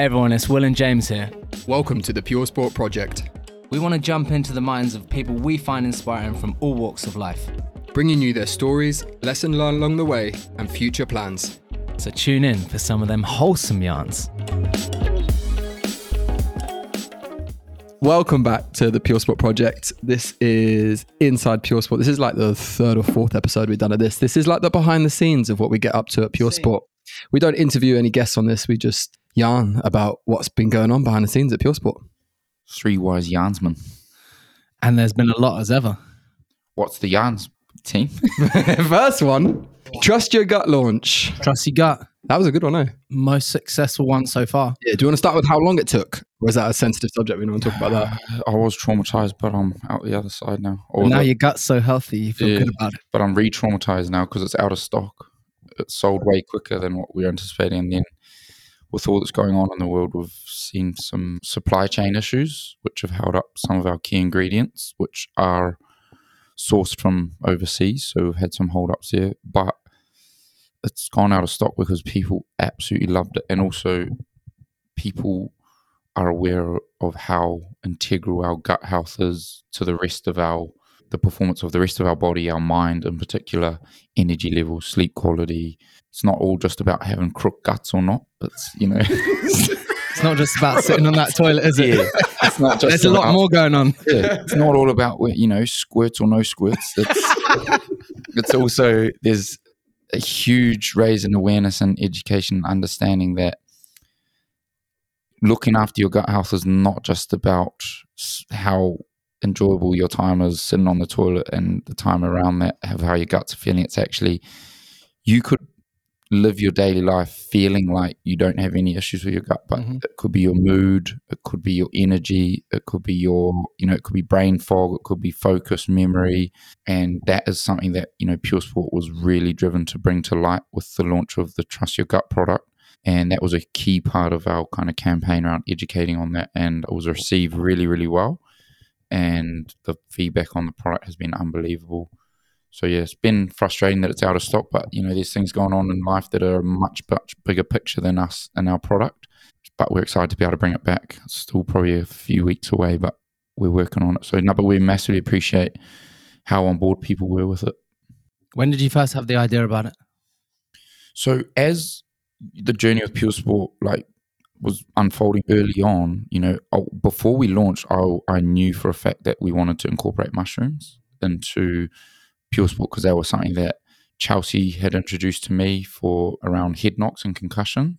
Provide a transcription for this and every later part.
Hey everyone, it's Will and James here. Welcome to the Pure Sport Project, We want to jump into the minds of people we find inspiring from all walks of life. bringing you their stories, lesson learned along the way, and future plans. So tune in for some of them wholesome yarns. Welcome back to the Pure Sport Project. This is Inside Pure Sport. This is like the third or fourth episode we've done of this. This is like the behind the scenes of what we get up to at Pure Sport. We don't interview any guests on this. We just yarn about what's been going on behind the scenes at Pure Sport. Three wise yarnsmen. And there's been a lot as ever. What's the yarns team? First one, Trust Your Gut launch. Trust your gut. That was a good one, eh? Most successful one so far. Yeah. Do you want to start with how long it took? Or is that a sensitive subject? We don't want to talk about that. I was traumatized, but I'm out the other side now. Or now the- your gut's so healthy, you feel Yeah. good about it. but I'm re-traumatized now because it's out of stock. It sold way quicker than what we were anticipating. And then with all that's going on in the world, we've seen some supply chain issues which have held up some of our key ingredients, which are sourced from overseas. So we've had some holdups there, but it's gone out of stock because people absolutely loved it, and also people are aware of how integral our gut health is to the rest of our the performance of the rest of our body, our mind in particular, energy levels, sleep quality. It's not all just about having crook guts or not. It's you know, It's not just about sitting on that toilet, is it? it's not just There's a lot about- more going on. yeah, it's not all about you know squirts or no squirts. It's it's also there's a huge raise in awareness and education, and understanding that looking after your gut health is not just about how enjoyable your time as sitting on the toilet and the time around that, have how your guts are feeling. It's actually you could live your daily life feeling like you don't have any issues with your gut, but Mhm. it could be your mood, it could be your energy, it could be your, you know, it could be brain fog, it could be focus, memory. And that is something that, you know, Pure Sport was really driven to bring to light with the launch of the Trust Your Gut product. And that was a key part of our kind of campaign around educating on that. And it was received really, really well. And the feedback on the product has been unbelievable. So yeah, it's been frustrating that it's out of stock, but you know, there's things going on in life that are a much, much bigger picture than us and our product. But we're excited to be able to bring it back. It's still probably a few weeks away, but we're working on it. So no, but we massively appreciate how on board people were with it. When did you first have the idea about it? So as the journey of Pure Sport like was unfolding early on, you know, before we launched, I, I knew for a fact that we wanted to incorporate mushrooms into Pure Sport because that was something that Chelsea had introduced to me for around head knocks and concussion,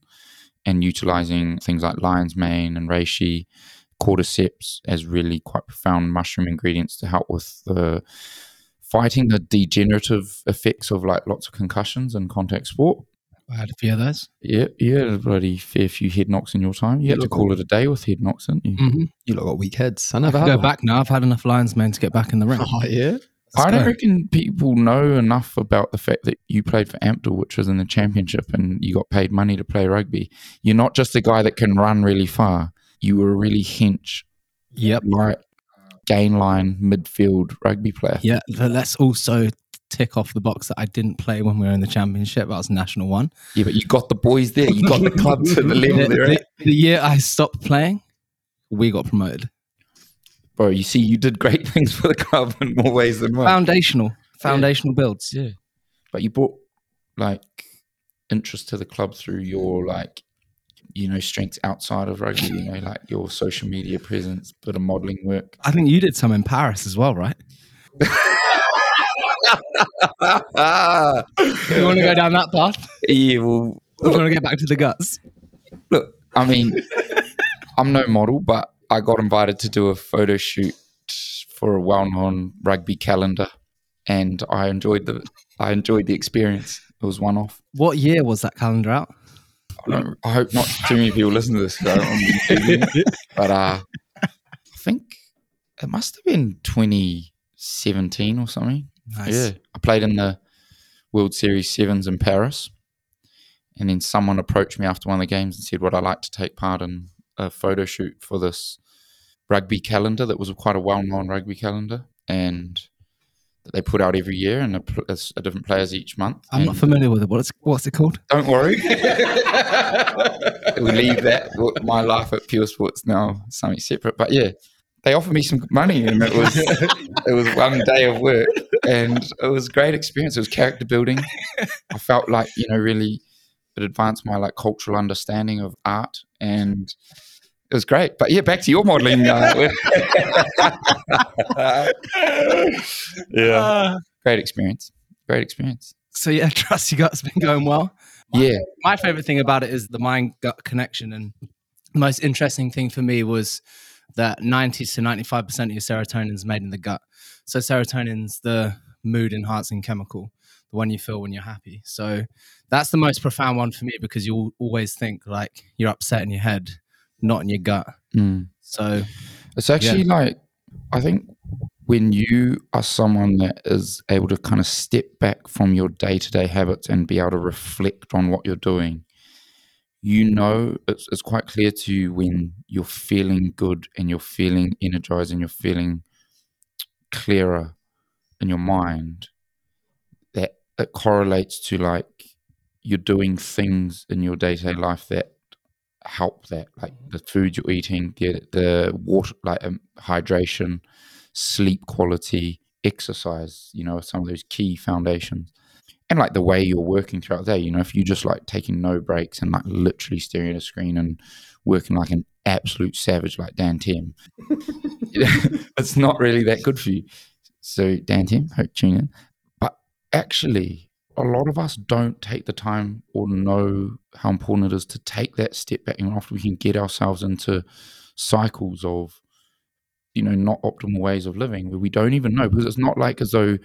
and utilizing things like lion's mane and reishi, cordyceps as really quite profound mushroom ingredients to help with the fighting the degenerative effects of like lots of concussions and contact sport. I had a few of those. Yeah, you had a bloody fair few head knocks in your time. You had to call it a day with head knocks, didn't you? Mm-hmm. You lot got weak heads. I I never can had go one. back now. I've had enough lion's mane to get back in the ring. Oh, yeah. I don't go. reckon people know enough about the fact that you played for Ampthill, which was in the championship, and you got paid money to play rugby. You're not just a guy that can run really far. You were a really hench, Yep. light, gain line midfield rugby player. Yeah, but let's also tick off the box that I didn't play when we were in the championship. That was national one. Yeah, but you got the boys there. You got the club to the The, level they're the- the year I stopped playing, we got promoted. Bro, you see, you did great things for the club in more ways than one. Foundational, foundational builds. Yeah. But you brought like interest to the club through your like you know strengths outside of rugby, you know, like your social media presence, bit of modeling work. I think you did some in Paris as well, right? You want to go down that path? yeah, well you want to get back to the guts? look, I mean I'm no model, but I got invited to do a photo shoot for a well known rugby calendar and I enjoyed the I enjoyed the experience. It was one off. What year was that calendar out? I, don't, I hope not too many people listen to this, I don't want to be digging. but uh, I think it must have been 2017 or something. Nice. Yeah, I played in the World Series sevens in Paris, and then someone approached me after one of the games and said, "Would I like to take part in a photo shoot for this rugby calendar that was quite a well-known rugby calendar?" And that they put out every year, and a, a, a different players each month. I'm not familiar with it. What's what's it called? Don't worry, we leave that. My life at Pure Sports now something separate. But yeah, they offered me some money, and it was it was one day of work, and it was a great experience. It was character building. I felt like you know really it advanced my like cultural understanding of art, and it was great. But yeah, back to your modelling. Uh, yeah, great experience. Great experience. So yeah, trust your gut's been going well. Yeah, My favorite thing about it is the mind gut connection, and the most interesting thing for me was that 90 to 95 percent of your serotonin is made in the gut. So serotonin's the mood enhancing chemical, the one you feel when you're happy. So that's the most profound one for me because you always think like you're upset in your head, not in your gut. Mm. So It's actually like I think when you are someone that is able to kind of step back from your day to day habits and be able to reflect on what you're doing, you know it's, it's quite clear to you when you're feeling good and you're feeling energized and you're feeling clearer in your mind that it correlates to like you're doing things in your day to day life that help that like the food you're eating the, the water like um, hydration sleep quality exercise you know some of those key foundations and like the way you're working throughout the day you know if you just like taking no breaks and like literally staring at a screen and working like an absolute savage like dan tim it's not really that good for you. So dan tim hope tune in. But actually a lot of us don't take the time or know how important it is to take that step back and often we can get ourselves into cycles of you know not optimal ways of living where we don't even know because it's not like as though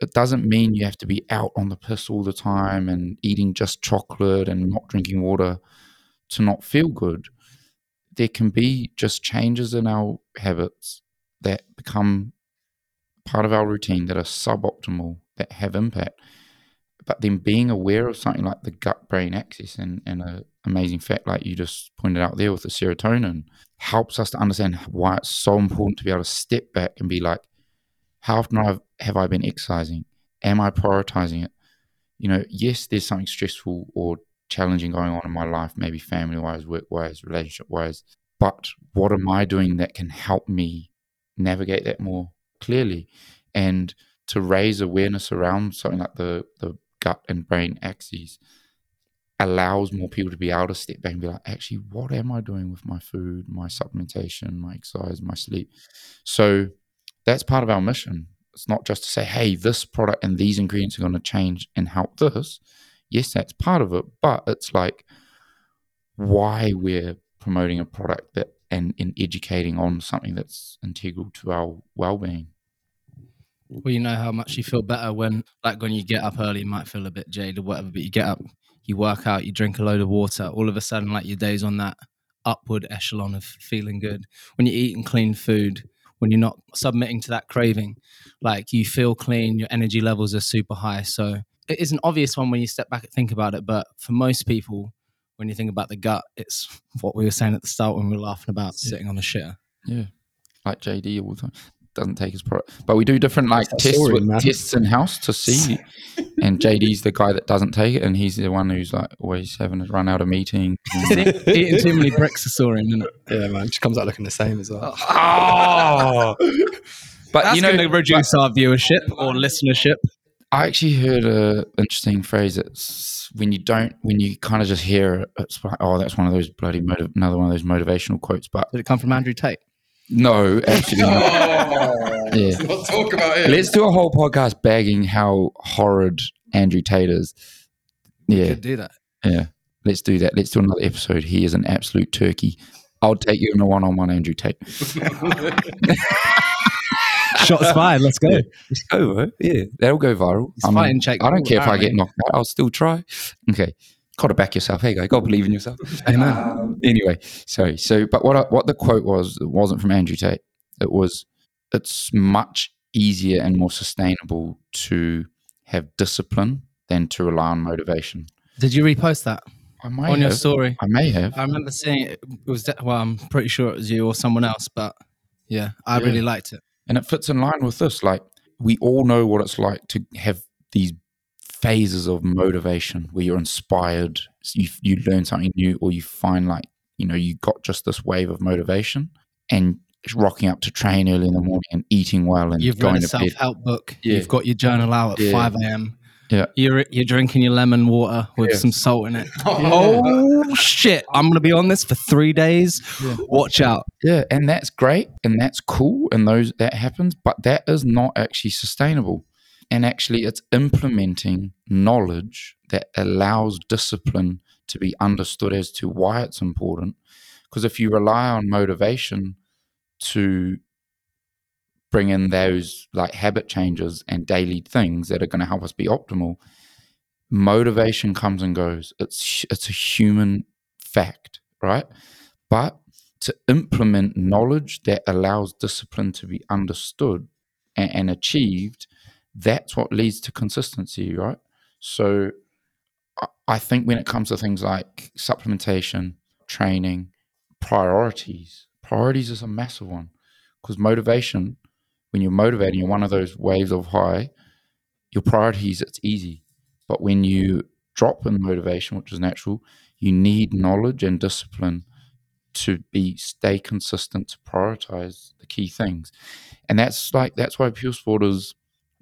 it doesn't mean you have to be out on the piss all the time and eating just chocolate and not drinking water to not feel good. There can be just changes in our habits that become part of our routine that are suboptimal that have impact. But then being aware of something like the gut brain axis and, an amazing fact like you just pointed out there with the serotonin helps us to understand why it's so important to be able to step back and be like how often have, have i been exercising? Am i prioritizing it? You know yes there's something stressful or challenging going on in my life maybe family wise work wise relationship wise but what am i doing that can help me navigate that more clearly? And to raise awareness around something like the the gut and brain axes allows more people to be able to step back and be like, actually, what am I doing with my food, my supplementation, my exercise, my sleep? So that's part of our mission. It's not just to say, hey, this product and these ingredients are going to change and help this. Yes, that's part of it, but it's like why we're promoting a product that and, and educating on something that's integral to our well-being. Well, you know how much you feel better when, like, when you get up early, you might feel a bit jaded, whatever, but you get up, you work out, you drink a load of water. All of a sudden, like, your day's on that upward echelon of feeling good. When you're eating clean food, when you're not submitting to that craving, like, you feel clean, your energy levels are super high. So it is an obvious one when you step back and think about it, but for most people, when you think about the gut, it's what we were saying at the start when we were laughing about sitting on the shitter. Yeah, like JD all the time doesn't take his product, but we do different like tests story, with man. tests in house to see. and JD's the guy that doesn't take it, and he's the one who's like always having to run out of meetings. and- Eating too many bricks of saurian, isn't it? Yeah, man. She comes out looking the same as well. oh, but That's you know, going to reduce our viewership or listenership. I actually heard a interesting phrase. It's when you don't, when you kind of just hear it, it's like, oh, that's one of those bloody motiv- another one of those motivational quotes. But Did it come from Andrew Tate? No, actually not. Yeah. Let's not talk about it. Let's do a whole podcast bagging how horrid Andrew Tate is. Yeah, Could do that. yeah. Let's do that. Let's do another episode. He is an absolute turkey. I'll take you in a one-on-one, Andrew Tate. Shots fired. Let's go. Let's go, bro. Yeah, that'll go viral. He's I, mean, fighting Jake I don't care if I get knocked out. I'll still try. Okay, got to back yourself. Hey, guy, got to believe in yourself. Amen. Um, anyway, sorry. So, but what I, what the quote was, it wasn't from Andrew Tate. It was, it's much easier and more sustainable to have discipline than to rely on motivation. Did you repost that I might on your story? I may have. I remember seeing it. it was de- well, I'm pretty sure it was you or someone else, but yeah, I Yeah. really liked it. And it fits in line with this. Like, we all know what it's like to have these phases of motivation where you're inspired, you you learn something new, or you find like you know you got just this wave of motivation, and rocking up to train early in the morning and eating well and You've going read a to self help book. Yeah. You've got your journal out at Yeah. 5 a.m. Yeah. You're you're drinking your lemon water with Yeah. some salt in it. Oh, oh shit! I'm gonna be on this for three days. Watch out. Yeah, and that's great and that's cool and those that happens, but that is not actually sustainable. And actually it's implementing knowledge that allows discipline to be understood as to why it's important. Because if you rely on motivation to bring in those like habit changes and daily things that are going to help us be optimal, motivation comes and goes. It's it's a human fact, right? But to implement knowledge that allows discipline to be understood and, and achieved, that's what leads to consistency, right? So I- think when it comes to things like supplementation, training, priorities, priorities is a massive one because motivation, when you're motivated, you're one of those waves of high, your priorities, it's easy. But when you drop in motivation, which is natural, you need knowledge and discipline to be stay consistent to prioritize the key things and that's like that's why pure sport is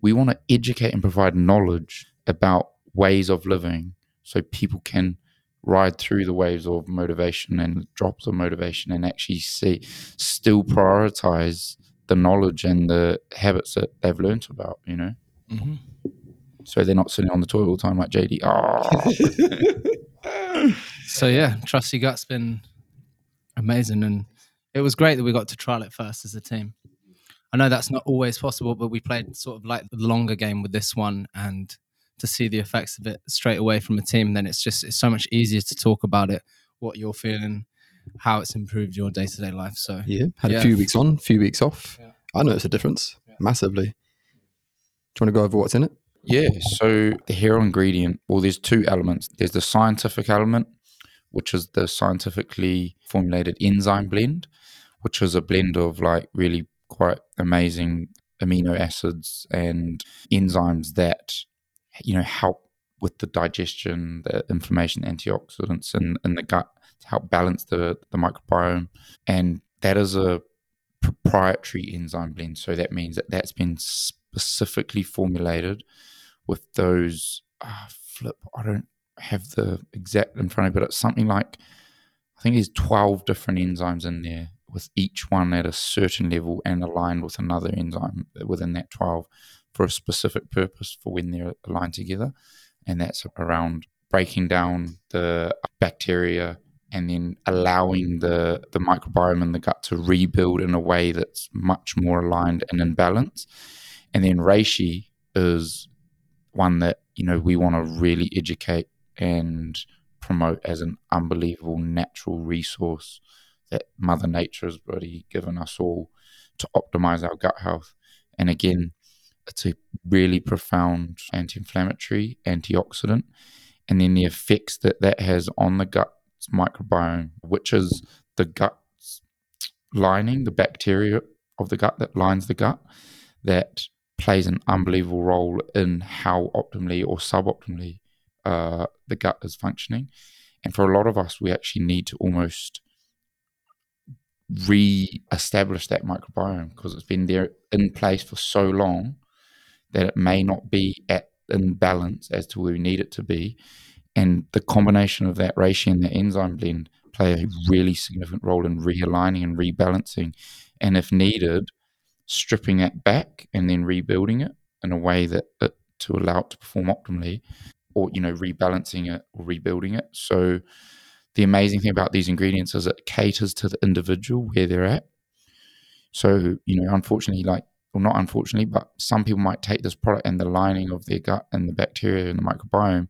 we want to educate and provide knowledge about ways of living so people can ride through the waves of motivation and drops of motivation and actually see still prioritize the knowledge and the habits that they've learnt about you know Mhm. so they're not sitting on the toilet all the time like jd oh So yeah, trust your gut's been amazing, and it was great that we got to trial it first as a team. I know that's not always possible, but we played sort of like the longer game with this one, and to see the effects of it straight away from a team, then it's just it's so much easier to talk about it, what you're feeling, how it's improved your day to day life. So Yeah, had Yeah. a few weeks on, a few weeks off. Yeah. I noticed a difference massively. Do you want to go over what's in it? Yeah, so the hero ingredient, well, there's two elements. There's the scientific element, which is the scientifically formulated enzyme blend, which is a blend of like really quite amazing amino acids and enzymes that, you know, help with the digestion, the inflammation, antioxidants in, in the gut to help balance the, the microbiome. And that is a proprietary enzyme blend. So that means that that's been specifically formulated with those ah, flip. I don't have the exact in front of me, but it's something like I think there's 12 different enzymes in there, with each one at a certain level and aligned with another enzyme within that 12 for a specific purpose for when they're aligned together. And that's around breaking down the bacteria and then allowing the, the microbiome in the gut to rebuild in a way that's much more aligned and in balance. And then reishi is one that, you know, we want to really educate and promote as an unbelievable natural resource that Mother Nature has already given us all to optimize our gut health. And again, it's a really profound anti inflammatory, antioxidant. And then the effects that that has on the gut microbiome, which is the gut's lining, the bacteria of the gut that lines the gut, that plays an unbelievable role in how optimally or suboptimally uh, the gut is functioning. And for a lot of us, we actually need to almost re-establish that microbiome because it's been there in place for so long that it may not be at in balance as to where we need it to be. And the combination of that reishi and the enzyme blend play a really significant role in realigning and rebalancing. And if needed, stripping that back and then rebuilding it in a way that it, to allow it to perform optimally or you know rebalancing it or rebuilding it so the amazing thing about these ingredients is it caters to the individual where they're at so you know unfortunately like well not unfortunately but some people might take this product and the lining of their gut and the bacteria and the microbiome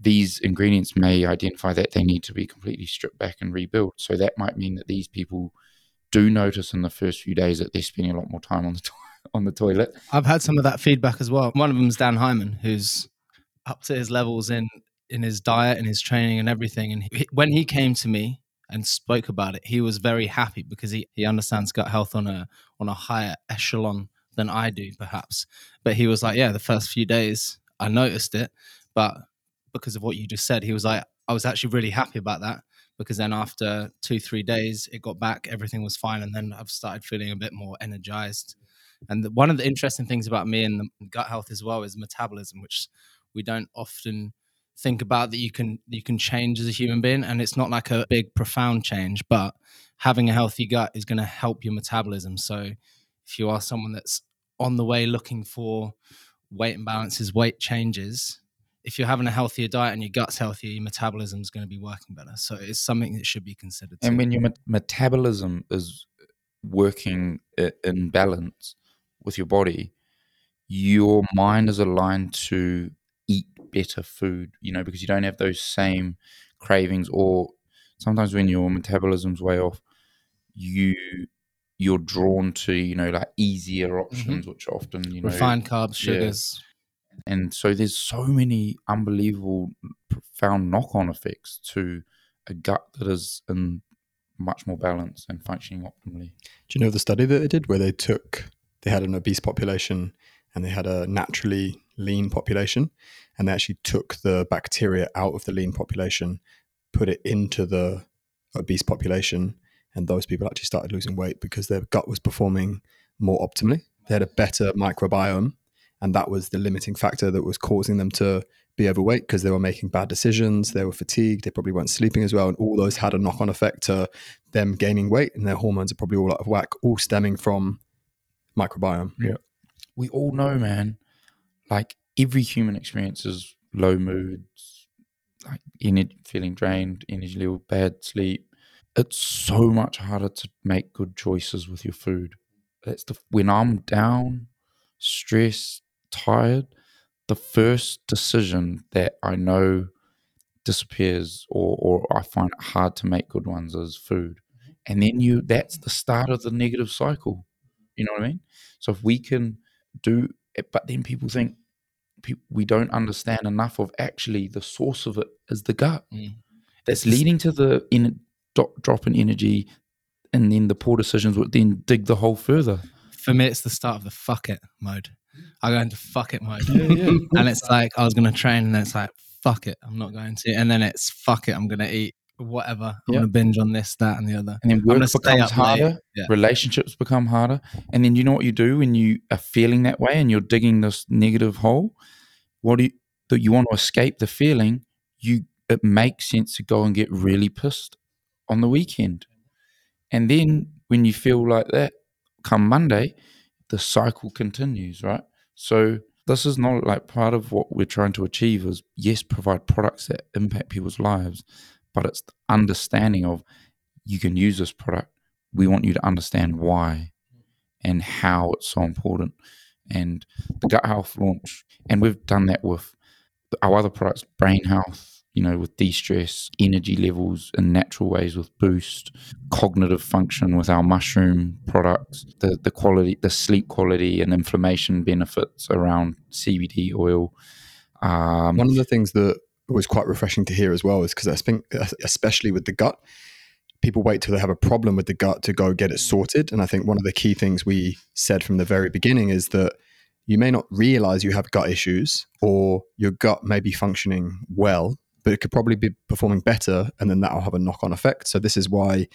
these ingredients may identify that they need to be completely stripped back and rebuilt so that might mean that these people do notice in the first few days that they're spending a lot more time on the to- on the toilet. I've had some of that feedback as well. One of them is Dan Hyman, who's up to his levels in in his diet and his training and everything. And he, when he came to me and spoke about it, he was very happy because he, he understands gut health on a on a higher echelon than I do, perhaps. But he was like, yeah, the first few days I noticed it, but because of what you just said, he was like, I was actually really happy about that because then after two three days it got back everything was fine and then i've started feeling a bit more energized and the, one of the interesting things about me and the gut health as well is metabolism which we don't often think about that you can you can change as a human being and it's not like a big profound change but having a healthy gut is going to help your metabolism so if you are someone that's on the way looking for weight imbalances weight changes if you're having a healthier diet and your gut's healthier, your metabolism is going to be working better. So it's something that should be considered. And too. when your met- metabolism is working in balance with your body, your mind is aligned to better food, you know, because you don't have those same cravings or sometimes when your metabolism's way off, you you're drawn to, you know, like easier Mm-hmm. options, which often, you know refined carbs, yeah. sugars. and so there's so many unbelievable profound knock-on effects to a gut that is in much more balance and functioning optimally Do you know the study that they did where they took they had an obese population and they had a naturally lean population and they actually took the bacteria out of the lean population, put it into the obese population, and those people actually started losing weight because their gut was performing more optimally. They had a better microbiome, and that was the limiting factor that was causing them to be overweight because they were making bad decisions, they were fatigued, they probably weren't sleeping as well, and all those had a knock-on effect to them gaining weight, and their hormones are probably all out of whack, all stemming from microbiome. We all know man like every human experiences low moods like ener- feeling drained energy level bad sleep. It's so much harder to make good choices with your food. That's the when i'm down stressed tired the first decision that i know disappears or or i find it hard to make good ones is food. And then you that's the start of the negative cycle. You know what i mean? So if we can do it, but then people think we don't understand enough of actually the source of it is the gut Mm. that's leading to the in, drop, drop in energy and then the poor decisions would then dig the hole further For me, it's the start of the fuck it mode. I go into fuck it mode. and it's like, I was going to train, and then it's like, fuck it, I'm not going to. And then it's fuck it, I'm going to eat whatever. I'm Yeah. going to binge on this, that, and the other. and then work becomes harder Yeah. relationships become harder and then you know what you do when you are feeling that way and you're digging this negative hole what do you that you want to escape the feeling you it makes sense to go and get really pissed on the weekend and then when you feel like that come monday the cycle continues right so this is not like part of what we're trying to achieve is yes provide products that impact people's lives but it's understanding of you can use this product we want you to understand why and how it's so important. And the gut health launch, and we've done that with our other products, brain health, you know, with de stress, energy levels in natural ways with Boost, cognitive function with our mushroom products, the, the quality, the sleep quality and inflammation benefits around CBD oil. Um, One of the things that was quite refreshing to hear as well is because I think, especially with the gut, people wait till they have a problem with the gut to go get it sorted. And I think one of the key things we said from the very beginning is that you may not realize you have gut issues or your gut may be functioning well, but it could probably be performing better. And then that'll have a knock on effect. So, this is why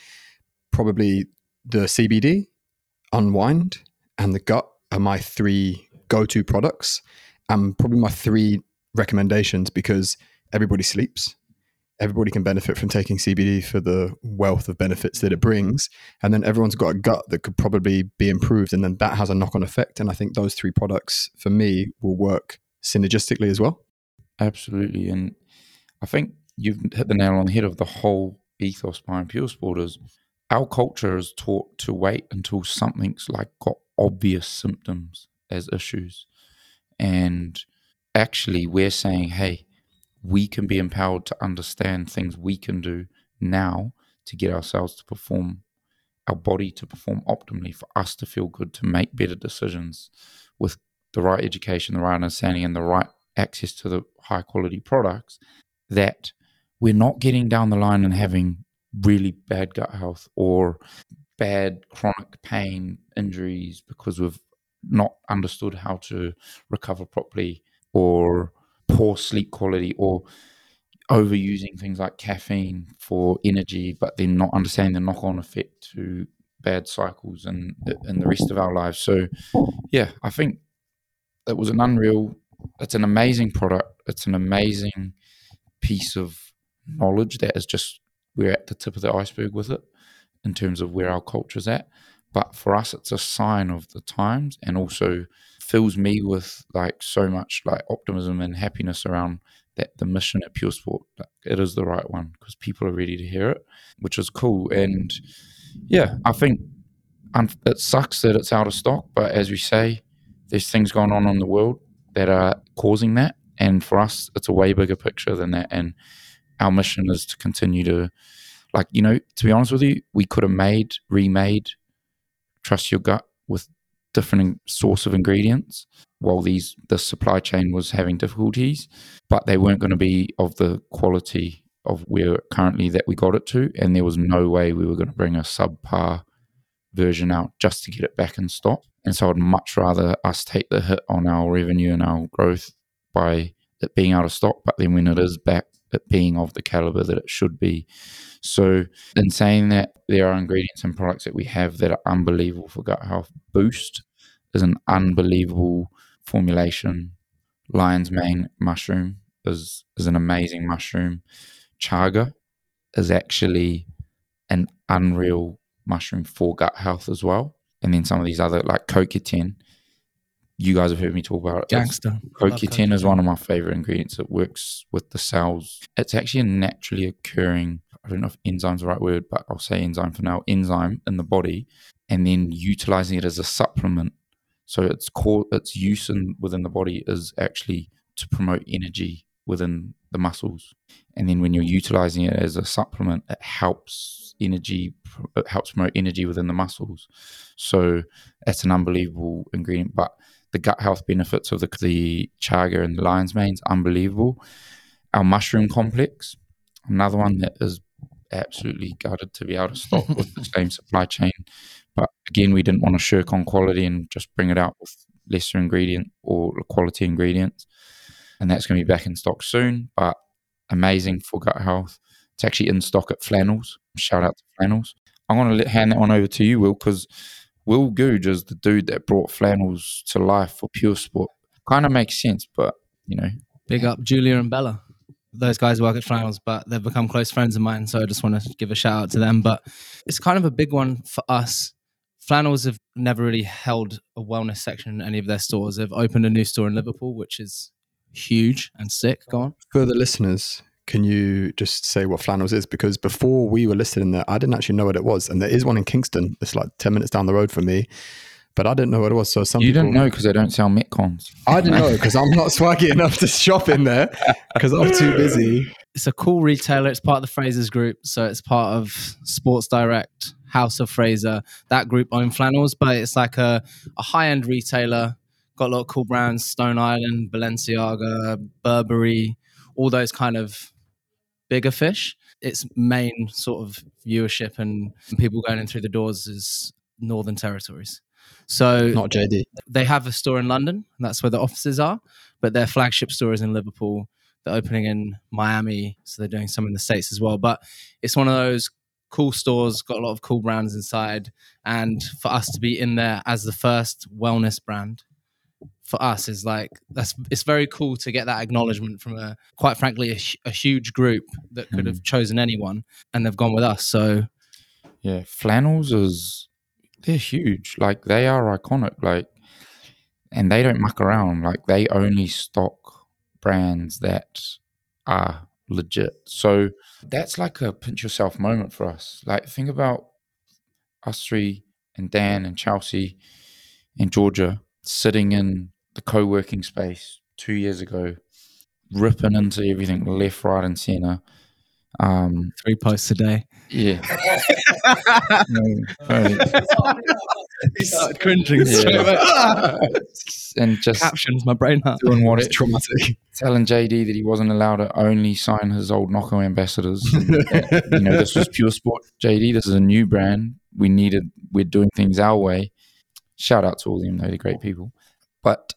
probably the CBD, Unwind, and the gut are my three go to products and probably my three recommendations because everybody sleeps. Everybody can benefit from taking CBD for the wealth of benefits that it brings. And then everyone's got a gut that could probably be improved. And then that has a knock on effect. And I think those three products for me will work synergistically as well. Absolutely. And I think you've hit the nail on the head of the whole ethos behind Pure Sport is our culture is taught to wait until something's like got obvious symptoms as issues. And actually we're saying, hey, we can be empowered to understand things we can do now to get ourselves to perform our body to perform optimally for us to feel good to make better decisions with the right education the right understanding and the right access to the high quality products that we're not getting down the line and having really bad gut health or bad chronic pain injuries because we've not understood how to recover properly or poor sleep quality or overusing things like caffeine for energy, but then not understanding the knock on effect to bad cycles and in the rest of our lives. So, yeah, I think it was an unreal. It's an amazing product. It's an amazing piece of knowledge that is just we're at the tip of the iceberg with it in terms of where our culture's at. But for us, it's a sign of the times and also fills me with like so much like optimism and happiness around that the mission at Pure Sport, like, it is the right one because people are ready to hear it, which is cool. And yeah, I think it sucks that it's out of stock, but as we say, there's things going on in the world that are causing that. And for us, it's a way bigger picture than that. And our mission is to continue to, like, you know, to be honest with you, we could have made, remade, trust your gut with different source of ingredients while these the supply chain was having difficulties, but they weren't going to be of the quality of where currently that we got it to, and there was no way we were going to bring a subpar version out just to get it back in stock. And so I'd much rather us take the hit on our revenue and our growth by it being out of stock, but then when it is back, it being of the caliber that it should be. So, in saying that, there are ingredients and products that we have that are unbelievable for gut health. Boost is an unbelievable formulation. Lion's mane mushroom is is an amazing mushroom. Chaga is actually an unreal mushroom for gut health as well. And then some of these other like CoQ10. You guys have heard me talk about it. Gangster. CoQ10 is one of my favorite ingredients. It works with the cells. It's actually a naturally occurring, I don't know if enzyme's is the right word, but I'll say enzyme for now, enzyme in the body, and then utilizing it as a supplement so its core, its use in, within the body is actually to promote energy within the muscles. And then when you're utilizing it as a supplement, it helps energy, it helps promote energy within the muscles. So it's an unbelievable ingredient. But the gut health benefits of the, the chaga and the lion's mane is unbelievable. Our mushroom complex, another one that is absolutely gutted to be out of stock with the same supply chain but again, we didn't want to shirk on quality and just bring it out with lesser ingredient or quality ingredients. And that's going to be back in stock soon, but amazing for gut health. It's actually in stock at Flannels. Shout out to Flannels. I'm going to hand that one over to you, Will, because Will Googe is the dude that brought Flannels to life for Pure Sport. Kind of makes sense, but you know. Big up Julia and Bella those guys work at Flannels, but they've become close friends of mine. So I just want to give a shout out to them. But it's kind of a big one for us Flannels have never really held a wellness section in any of their stores. They've opened a new store in Liverpool, which is huge and sick. Go on. For the listeners, can you just say what Flannels is? Because before we were listed in there, I didn't actually know what it was. And there is one in Kingston. It's like 10 minutes down the road from me. But I didn't know what it was. So some you people, didn't know because they don't sell Metcons. I didn't know because I'm not swaggy enough to shop in there because I'm too busy. It's a cool retailer. It's part of the Frasers Group, so it's part of Sports Direct. House of Fraser, that group own flannels, but it's like a, a high end retailer. Got a lot of cool brands, Stone Island, Balenciaga, Burberry, all those kind of bigger fish. Its main sort of viewership and people going in through the doors is Northern Territories. So not JD. They have a store in London, and that's where the offices are. But their flagship store is in Liverpool. They're opening in Miami, so they're doing some in the states as well. But it's one of those cool stores, got a lot of cool brands inside. And for us to be in there as the first wellness brand for us is like that's it's very cool to get that acknowledgement from a quite frankly a, a huge group that could have mm. chosen anyone and they've gone with us so yeah flannels is they're huge like they are iconic like and they don't muck around like they only stock brands that are legit. So that's like a pinch yourself moment for us. Like think about us three and Dan and Chelsea and Georgia sitting in the co-working space two years ago, ripping into everything left, right, and center. Um, Three posts a day. Yeah. no, he started cringing yeah. and just captions my brain heart. doing what it's traumatic. Telling JD that he wasn't allowed to only sign his old Nocco ambassadors. that, you know, this was pure sport. JD, this is a new brand. We needed. We're doing things our way. shout out to all of them, they're great people. But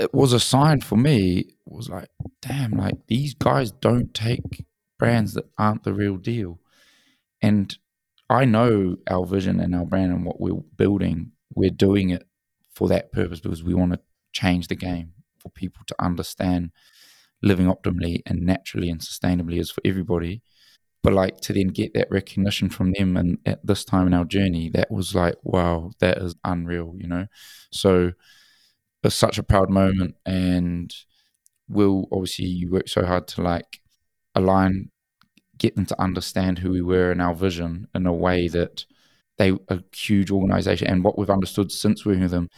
it was a sign for me, was like, damn, like these guys don't take brands that aren't the real deal. And I know our vision and our brand and what we're building, we're doing it for that purpose because we want to change the game for people to understand living optimally and naturally and sustainably is for everybody. But like to then get that recognition from them and at this time in our journey, that was like, wow, that is unreal, you know? So it's such a proud moment and will obviously you work so hard to like align get them to understand who we were and our vision in a way that they a huge organization and what we've understood since working with them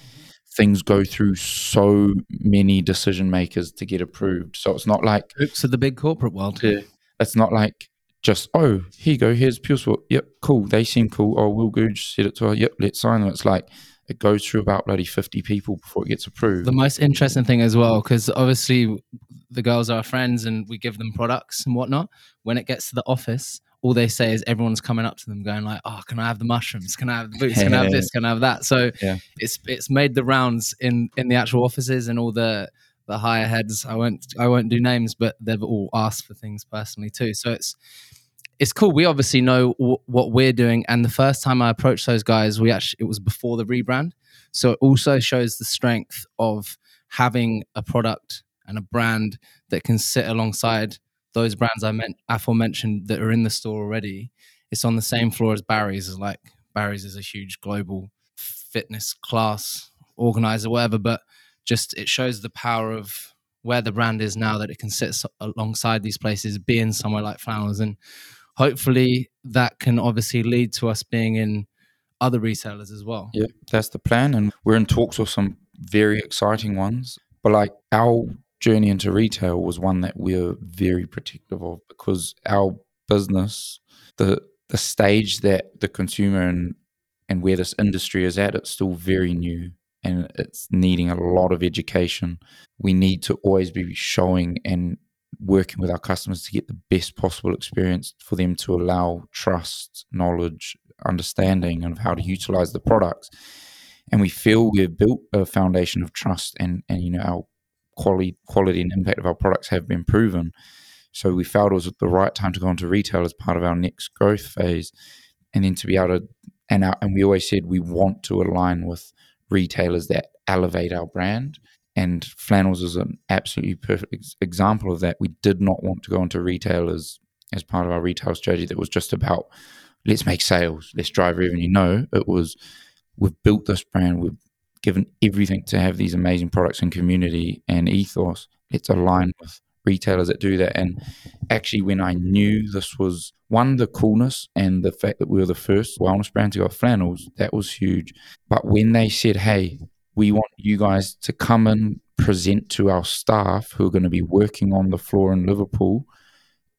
things go through so many decision makers to get approved. So it's not like oops of the big corporate world. Yeah, it's not like just oh here you go here's pure sport. Yep cool. They seem cool. Oh will gooch said it to her yep let's sign them. It's like it goes through about bloody 50 people before it gets approved. The most interesting thing as well, because obviously the girls are our friends and we give them products and whatnot. When it gets to the office, all they say is everyone's coming up to them going like, "Oh, can I have the mushrooms? Can I have the Boost? Can I have this? Can I have that?" So yeah. it's it's made the rounds in in the actual offices and all the the higher heads. I won't I won't do names, but they've all asked for things personally too. So it's it's cool. We obviously know w- what we're doing, and the first time I approached those guys, we actually it was before the rebrand, so it also shows the strength of having a product and a brand that can sit alongside those brands I meant aforementioned that are in the store already. It's on the same floor as Barry's. Is like Barry's is a huge global fitness class organizer, whatever, but just it shows the power of where the brand is now that it can sit alongside these places, being somewhere like Flowers and hopefully that can obviously lead to us being in other retailers as well. Yeah, that's the plan. And we're in talks with some very exciting ones. But like our journey into retail was one that we're very protective of because our business, the the stage that the consumer and and where this industry is at, it's still very new and it's needing a lot of education. We need to always be showing and working with our customers to get the best possible experience for them to allow trust, knowledge, understanding of how to utilize the products. And we feel we've built a foundation of trust and, and you know, our quality quality and impact of our products have been proven. So we felt it was the right time to go into retail as part of our next growth phase. And then to be able to and our, and we always said we want to align with retailers that elevate our brand and flannels is an absolutely perfect ex- example of that. We did not want to go into retailers as part of our retail strategy that was just about let's make sales, let's drive revenue. No, it was we've built this brand, we've given everything to have these amazing products and community and ethos. Let's align with retailers that do that. And actually, when I knew this was one, the coolness and the fact that we were the first wellness brand to go flannels, that was huge. But when they said, hey, we want you guys to come and present to our staff who are going to be working on the floor in Liverpool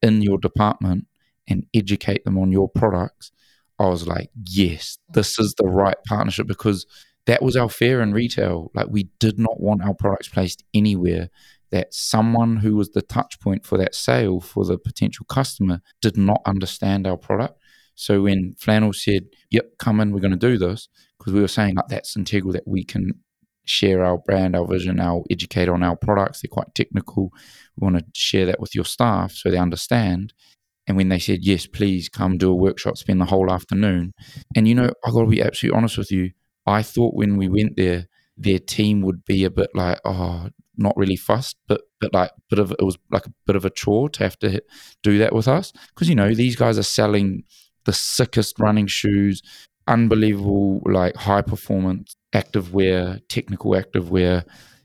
in your department and educate them on your products. I was like, yes, this is the right partnership because that was our fear in retail. Like, we did not want our products placed anywhere that someone who was the touch point for that sale for the potential customer did not understand our product. So when Flannel said, "Yep, come in, we're going to do this," because we were saying like that's integral that we can share our brand, our vision, our educate on our products. They're quite technical. We want to share that with your staff so they understand. And when they said yes, please come do a workshop, spend the whole afternoon. And you know, I got to be absolutely honest with you. I thought when we went there, their team would be a bit like, oh, not really fussed, but but like bit of it was like a bit of a chore to have to do that with us because you know these guys are selling the sickest running shoes, unbelievable, like high performance activewear, technical activewear,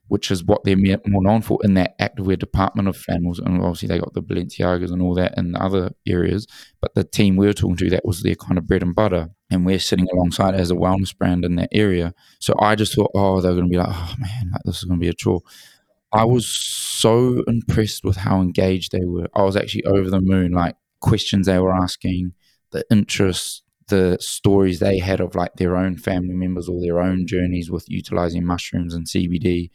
which is what they're more known for in that activewear department of flannels. And obviously, they got the Balenciagas and all that in other areas. But the team we were talking to, that was their kind of bread and butter. And we're sitting alongside as a wellness brand in that area. So I just thought, oh, they're going to be like, oh man, like, this is going to be a chore. I was so impressed with how engaged they were. I was actually over the moon, like questions they were asking, the interest, the stories they had of like their own family members or their own journeys with utilizing mushrooms and CBD.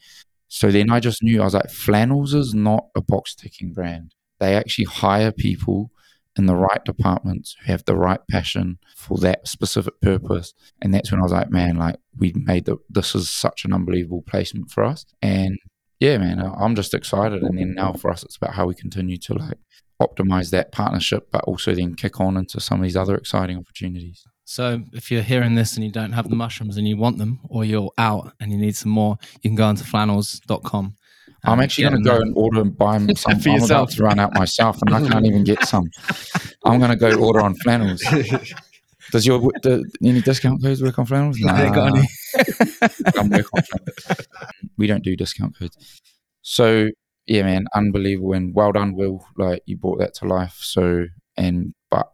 So then I just knew I was like, Flannels is not a box ticking brand. They actually hire people in the right departments who have the right passion for that specific purpose. And that's when I was like, man, like we made the, this is such an unbelievable placement for us. And yeah, man, I'm just excited. And then now for us, it's about how we continue to like optimize that partnership, but also then kick on into some of these other exciting opportunities. So if you're hearing this and you don't have the mushrooms and you want them, or you're out and you need some more, you can go onto flannels.com I'm actually going to go and order and buy some. For I'm yourself. about to run out myself, and I can't even get some. I'm going to go order on flannels. Does your the, any discount codes work on flannels? Nah. They got any. I'm work on flannels. We don't do discount codes. So yeah, man, unbelievable and well done, Will. Like you brought that to life. So and but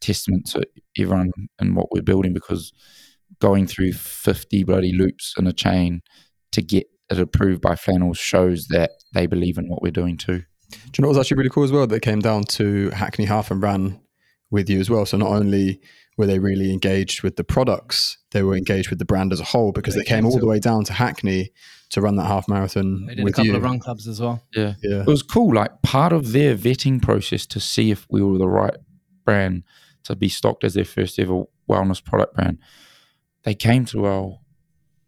testament to everyone and what we're building because going through 50 bloody loops in a chain to get it approved by Flannels shows that they believe in what we're doing too. Do you know what was actually really cool as well? That came down to Hackney Half and ran with you as well. So not only were they really engaged with the products, they were engaged with the brand as a whole because they, they came all the way down to Hackney to run that half marathon. They did with a couple you. of run clubs as well. Yeah. Yeah. It was cool. Like part of their vetting process to see if we were the right brand to be stocked as their first ever wellness product brand, they came to our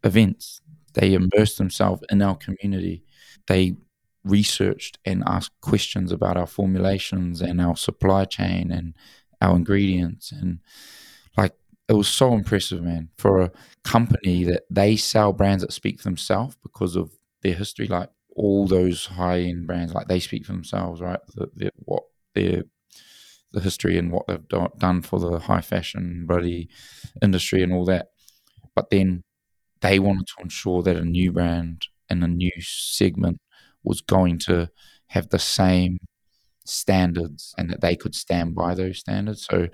events they immersed themselves in our community. They researched and asked questions about our formulations and our supply chain and our ingredients. And like, it was so impressive, man, for a company that they sell brands that speak for themselves because of their history. Like, all those high end brands, like, they speak for themselves, right? The, the, what their the history and what they've do- done for the high fashion bloody industry and all that. But then they wanted to ensure that a new brand and a new segment was going to have the same standards and that they could stand by those standards. So,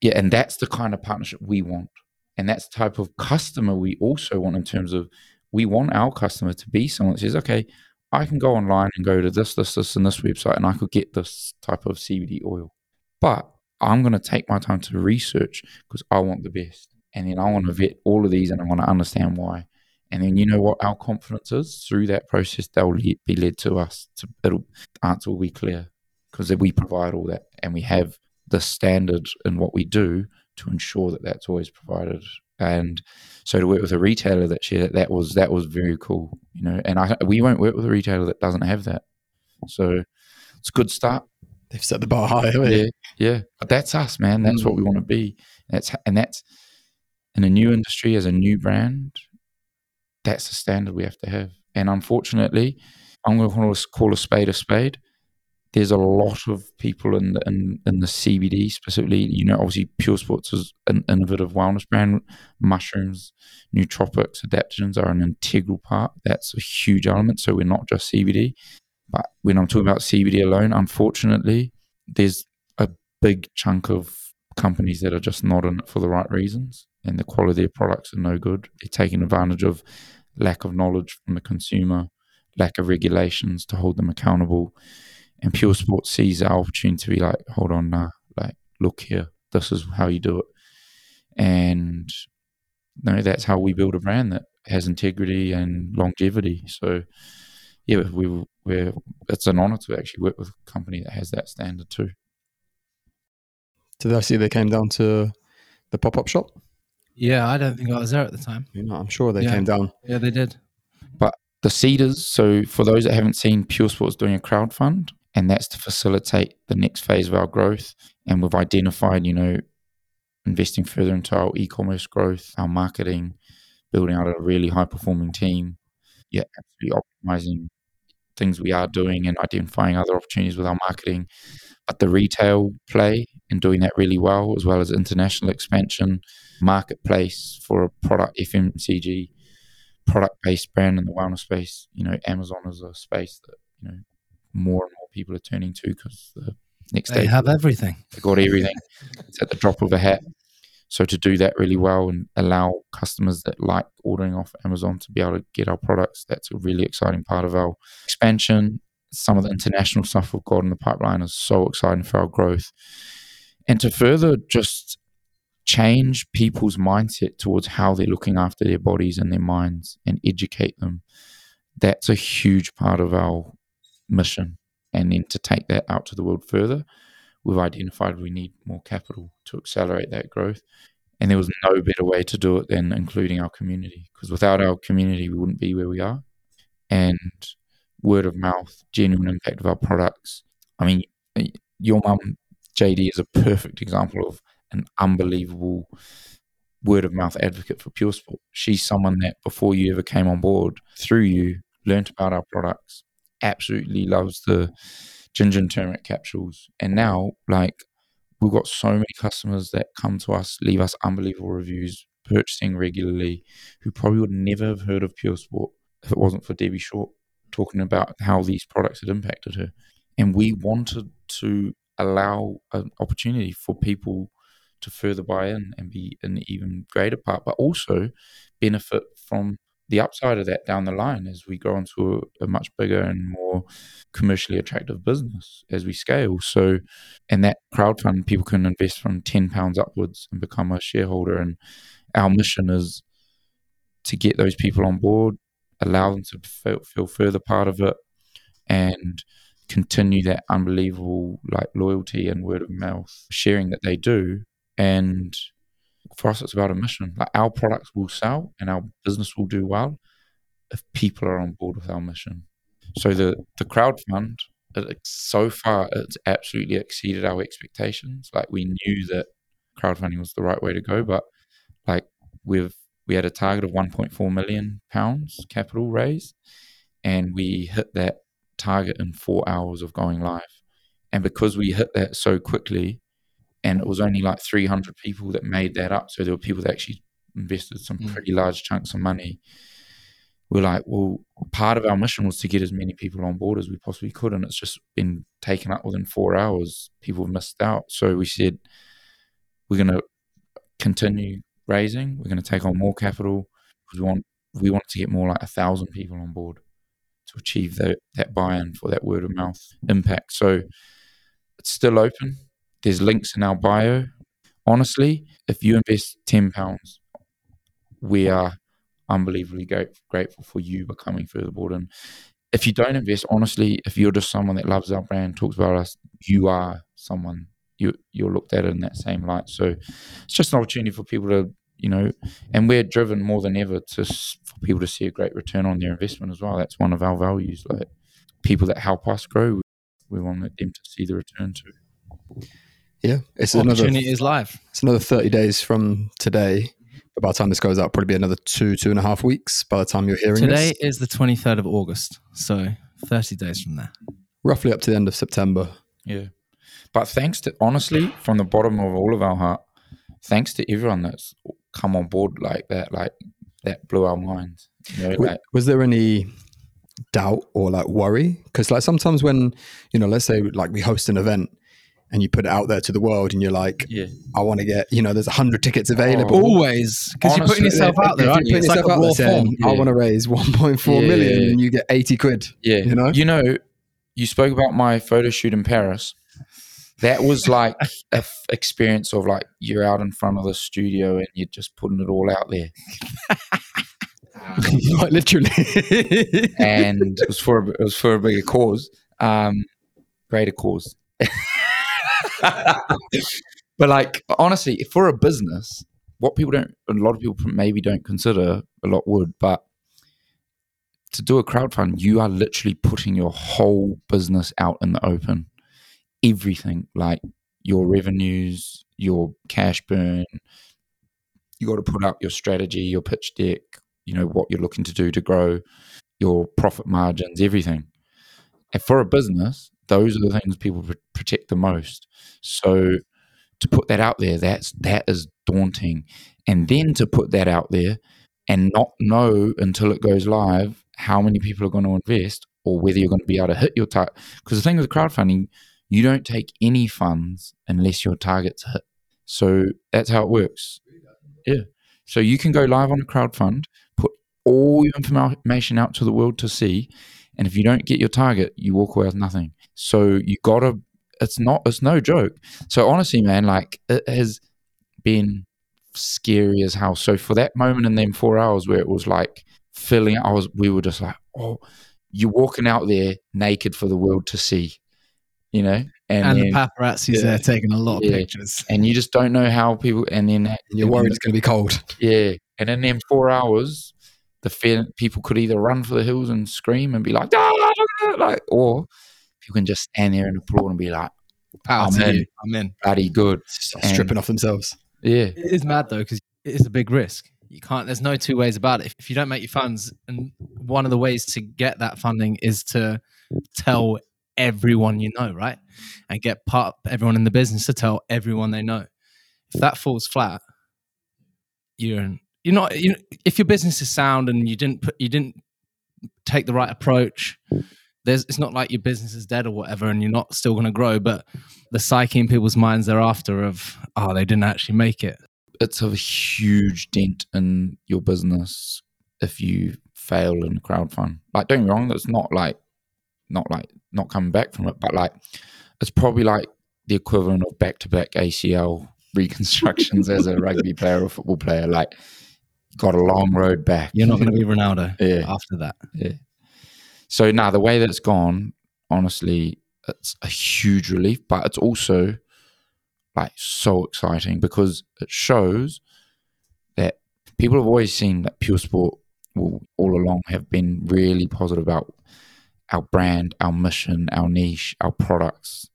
yeah, and that's the kind of partnership we want. And that's the type of customer we also want in terms of we want our customer to be someone that says, okay, I can go online and go to this, this, this, and this website, and I could get this type of CBD oil. But I'm going to take my time to research because I want the best and then I want to vet all of these and I want to understand why. And then you know what our confidence is through that process, they'll be led to us. To, it'll answer will be clear because we provide all that and we have the standard in what we do to ensure that that's always provided. And so to work with a retailer that shared that was that was very cool, you know. And I we won't work with a retailer that doesn't have that. So it's a good start. They've set the bar high, yeah, yeah. But that's us, man. That's mm. what we want to be. That's and that's in a new industry as a new brand, that's the standard we have to have. And unfortunately, I'm going to call a spade a spade. There's a lot of people in the, in, in the CBD specifically. You know, obviously, Pure Sports is an innovative wellness brand. Mushrooms, nootropics, adaptogens are an integral part. That's a huge element. So we're not just CBD. But when I'm talking about CBD alone, unfortunately, there's a big chunk of companies that are just not in it for the right reasons and the quality of their products are no good. They're taking advantage of lack of knowledge from the consumer, lack of regulations to hold them accountable. And Puresport sees our opportunity to be like, hold on now, like, look here, this is how you do it. And you know, that's how we build a brand that has integrity and longevity. So, yeah, we, we're, it's an honor to actually work with a company that has that standard too. Did I see they came down to the pop up shop? Yeah, I don't think I was there at the time. You know, I'm sure they Yeah. came down. Yeah, they did. But the Cedars, so for those that haven't seen, Puresport's doing a crowd fund, and that's to facilitate the next phase of our growth. And we've identified, you know, investing further into our e-commerce growth, our marketing, building out a really high performing team. Yeah, absolutely optimizing things we are doing and identifying other opportunities with our marketing. But the retail play and doing that really well, as well as international expansion, marketplace for a product FMCG product based brand in the wellness space. You know, Amazon is a space that you know more and more people are turning to because the next day They day have everything. they got everything. it's at the drop of a hat. So to do that really well and allow customers that like ordering off Amazon to be able to get our products, that's a really exciting part of our expansion. Some of the international stuff we've got in the pipeline is so exciting for our growth. And to further just change people's mindset towards how they're looking after their bodies and their minds and educate them, that's a huge part of our mission. And then to take that out to the world further, we've identified we need more capital to accelerate that growth. And there was no better way to do it than including our community, because without our community, we wouldn't be where we are. And word of mouth, genuine impact of our products. I mean, your mum, JD, is a perfect example of an unbelievable word of mouth advocate for Puresport. She's someone that before you ever came on board, through you, learnt about our products, absolutely loves the ginger and turmeric capsules. And now, like, we've got so many customers that come to us, leave us unbelievable reviews, purchasing regularly, who probably would never have heard of Puresport if it wasn't for Debbie Short talking about how these products had impacted her. And we wanted to allow an opportunity for people to further buy in and be an even greater part, but also benefit from the upside of that down the line as we grow into a, a, much bigger and more commercially attractive business as we scale. So, and that crowdfund, people can invest from ten pounds upwards and become a shareholder. And our mission is to get those people on board, allow them to feel, feel further part of it, and continue that unbelievable like loyalty and word of mouth sharing that they do and for us, it's about a mission. Like our products will sell and our business will do well if people are on board with our mission. So the the crowd fund, so far, it's absolutely exceeded our expectations. Like we knew that crowdfunding was the right way to go, but like we've we had a target of 1.4 million pounds capital raise, and we hit that target in four hours of going live. And because we hit that so quickly, and it was only like 300 people that made that up. So there were people that actually invested some mm. pretty large chunks of money. We're like, well, part of our mission was to get as many people on board as we possibly could, and it's just been taken up within four hours. People have missed out. So we said, we're going to continue raising. We're going to take on more capital because we want we want to get more like a thousand people on board to achieve that that buy-in for that word of mouth impact. So it's still open. There's links in our bio. Honestly, if you invest ten pounds, we are unbelievably grateful for you becoming further board. And if you don't invest, honestly, if you're just someone that loves our brand, talks about us, you are someone you you're looked at in that same light. So it's just an opportunity for people to you know, and we're driven more than ever to for people to see a great return on their investment as well. That's one of our values. Like people that help us grow, we want them to see the return too. Yeah, it's opportunity another, is live. It's another thirty days from today. But by the time this goes out, probably be another two, two and a half weeks. By the time you're hearing today this. is the twenty third of August, so thirty days from there, roughly up to the end of September. Yeah, but thanks to honestly, from the bottom of all of our heart, thanks to everyone that's come on board like that, like that blew our minds. You know, was, like, was there any doubt or like worry? Because like sometimes when you know, let's say like we host an event and you put it out there to the world and you're like, yeah. I want to get, you know, there's a hundred tickets available. Oh, always. Because you're putting yourself out there, aren't you? It's yourself like out there saying, yeah. I want to raise 1.4 yeah. million and you get 80 quid. Yeah. You know? You know, you spoke about my photo shoot in Paris. That was like a f- experience of like you're out in front of the studio and you're just putting it all out there. Quite literally. and it was for a, it was for a bigger cause, um, greater cause. but like honestly, for a business, what people don't, a lot of people maybe don't consider, a lot would, but to do a crowdfund, you are literally putting your whole business out in the open. Everything, like your revenues, your cash burn, you got to put up your strategy, your pitch deck, you know, what you're looking to do to grow, your profit margins, everything. And for a business, those are the things people protect the most. So to put that out there, that's that is daunting. And then to put that out there and not know until it goes live how many people are going to invest or whether you're going to be able to hit your target. Because the thing with crowdfunding, you don't take any funds unless your target's hit. So that's how it works. Yeah. So you can go live on a crowdfund, put all your information out to the world to see, and if you don't get your target, you walk away with nothing. So you gotta. It's not. It's no joke. So honestly, man, like it has been scary as hell. So for that moment in them four hours where it was like filling, I was. We were just like, oh, you're walking out there naked for the world to see. You know, and And then, the paparazzis Yeah. there taking a lot of Yeah. pictures. and you just don't know how people. And then And you're worried it's going to be cold. Yeah, and in them four hours, the fear people could either run for the hills and scream and be like, ah, look at that," like, or you can just stand there and applaud and be like, Power I'm to in. you. I'm in. bloody good. And- stripping off themselves. Yeah, It is mad though because it is a big risk. You can't. There's no two ways about it. If, if you don't make your funds, and one of the ways to get that funding is to tell everyone you know, right, and get part everyone in the business to tell everyone they know. If that falls flat, you're in, you're not. You, if your business is sound and you didn't put you didn't take the right approach, there's it's not like your business is dead or whatever, and you're not still going to grow. But the psyche in people's minds thereafter of oh they didn't actually make it it's a huge dent in your business if you fail in crowdfund. Like, don't get wrong, that's not like, not like not coming back from it, but like, it's probably like the equivalent of back to back ACL reconstructions as a rugby player or football player. Like, got a long road back. You're not going to be Ronaldo Yeah. after that. So now the way that it's gone, honestly, it's a huge relief, but it's also like so exciting because it shows that people have always seen that Puresport will all along have been really positive about our brand, our mission, our niche, our products.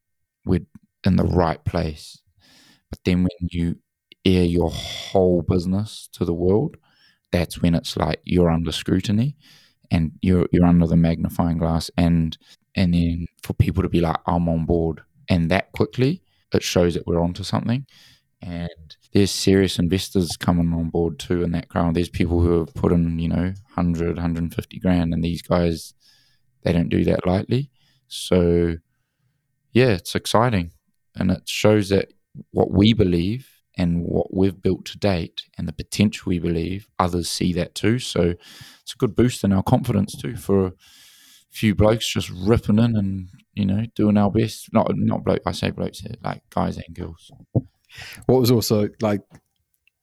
We're in the right place. But then when you air your whole business to the world, that's when it's like you're under scrutiny and you're you're under the magnifying glass. And and then for people to be like I'm on board and that quickly it shows that we're onto something. And there's serious investors coming on board too in that crowd. There's people who have put in you know 100 150 grand and these guys they don't do that lightly. So yeah it's exciting. And it shows that what we believe and what we've built to date and the potential we believe others see that too so it's a good boost in our confidence too for a few blokes just ripping in and you know doing our best. Not not bloke. I say blokes here, like guys and girls. What was also like,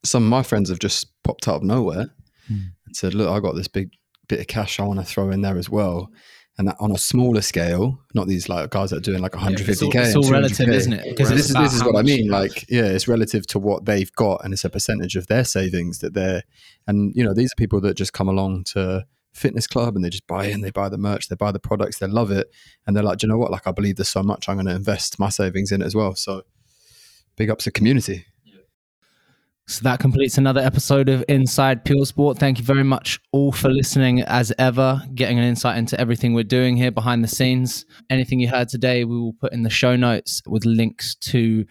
some of my friends have just popped out of nowhere Hmm. and said, "Look, I got this big bit of cash I want to throw in there as well." And that on a smaller scale, not these like guys that are doing like 150k. it's all, it's all relative, isn't it? Because this is this is what I mean. Like, yeah, it's relative to what they've got, and it's a percentage of their savings that they're. And you know, these are people that just come along to fitness club and they just buy in, they buy the merch, they buy the products, they love it, and they're like, Do you know what? Like, I believe this so much, I'm going to invest my savings in it as well. So, big ups to community. So that completes another episode of Inside Puresport. Thank you very much all for listening as ever, getting an insight into everything we're doing here behind the scenes. Anything you heard today, we will put in the show notes with links to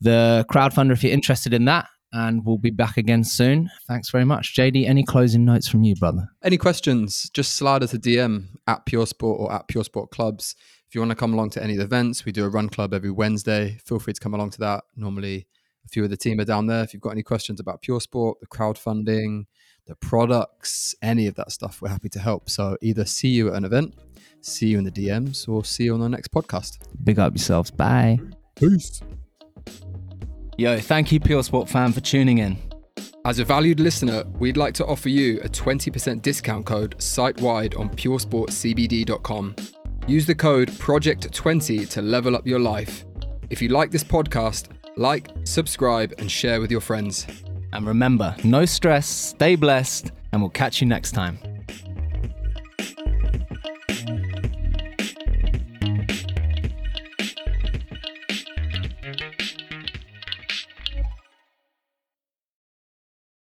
the crowdfunder if you're interested in that. And we'll be back again soon. Thanks very much. JD, any closing notes from you, brother? Any questions? Just slide us a DM at Puresport or at Puresport Clubs. If you want to come along to any of the events, we do a run club every Wednesday. Feel free to come along to that. Normally, a few of the team are down there. If you've got any questions about Puresport, the crowdfunding, the products, any of that stuff, we're happy to help. So either see you at an event, see you in the DMs, or see you on the next podcast. Big up yourselves. Bye. Peace. Yo, thank you, Puresport fan, for tuning in. As a valued listener, we'd like to offer you a 20% discount code site wide on puresportcbd.com. Use the code PROJECT20 to level up your life. If you like this podcast, like, subscribe, and share with your friends. And remember, no stress, stay blessed, and we'll catch you next time.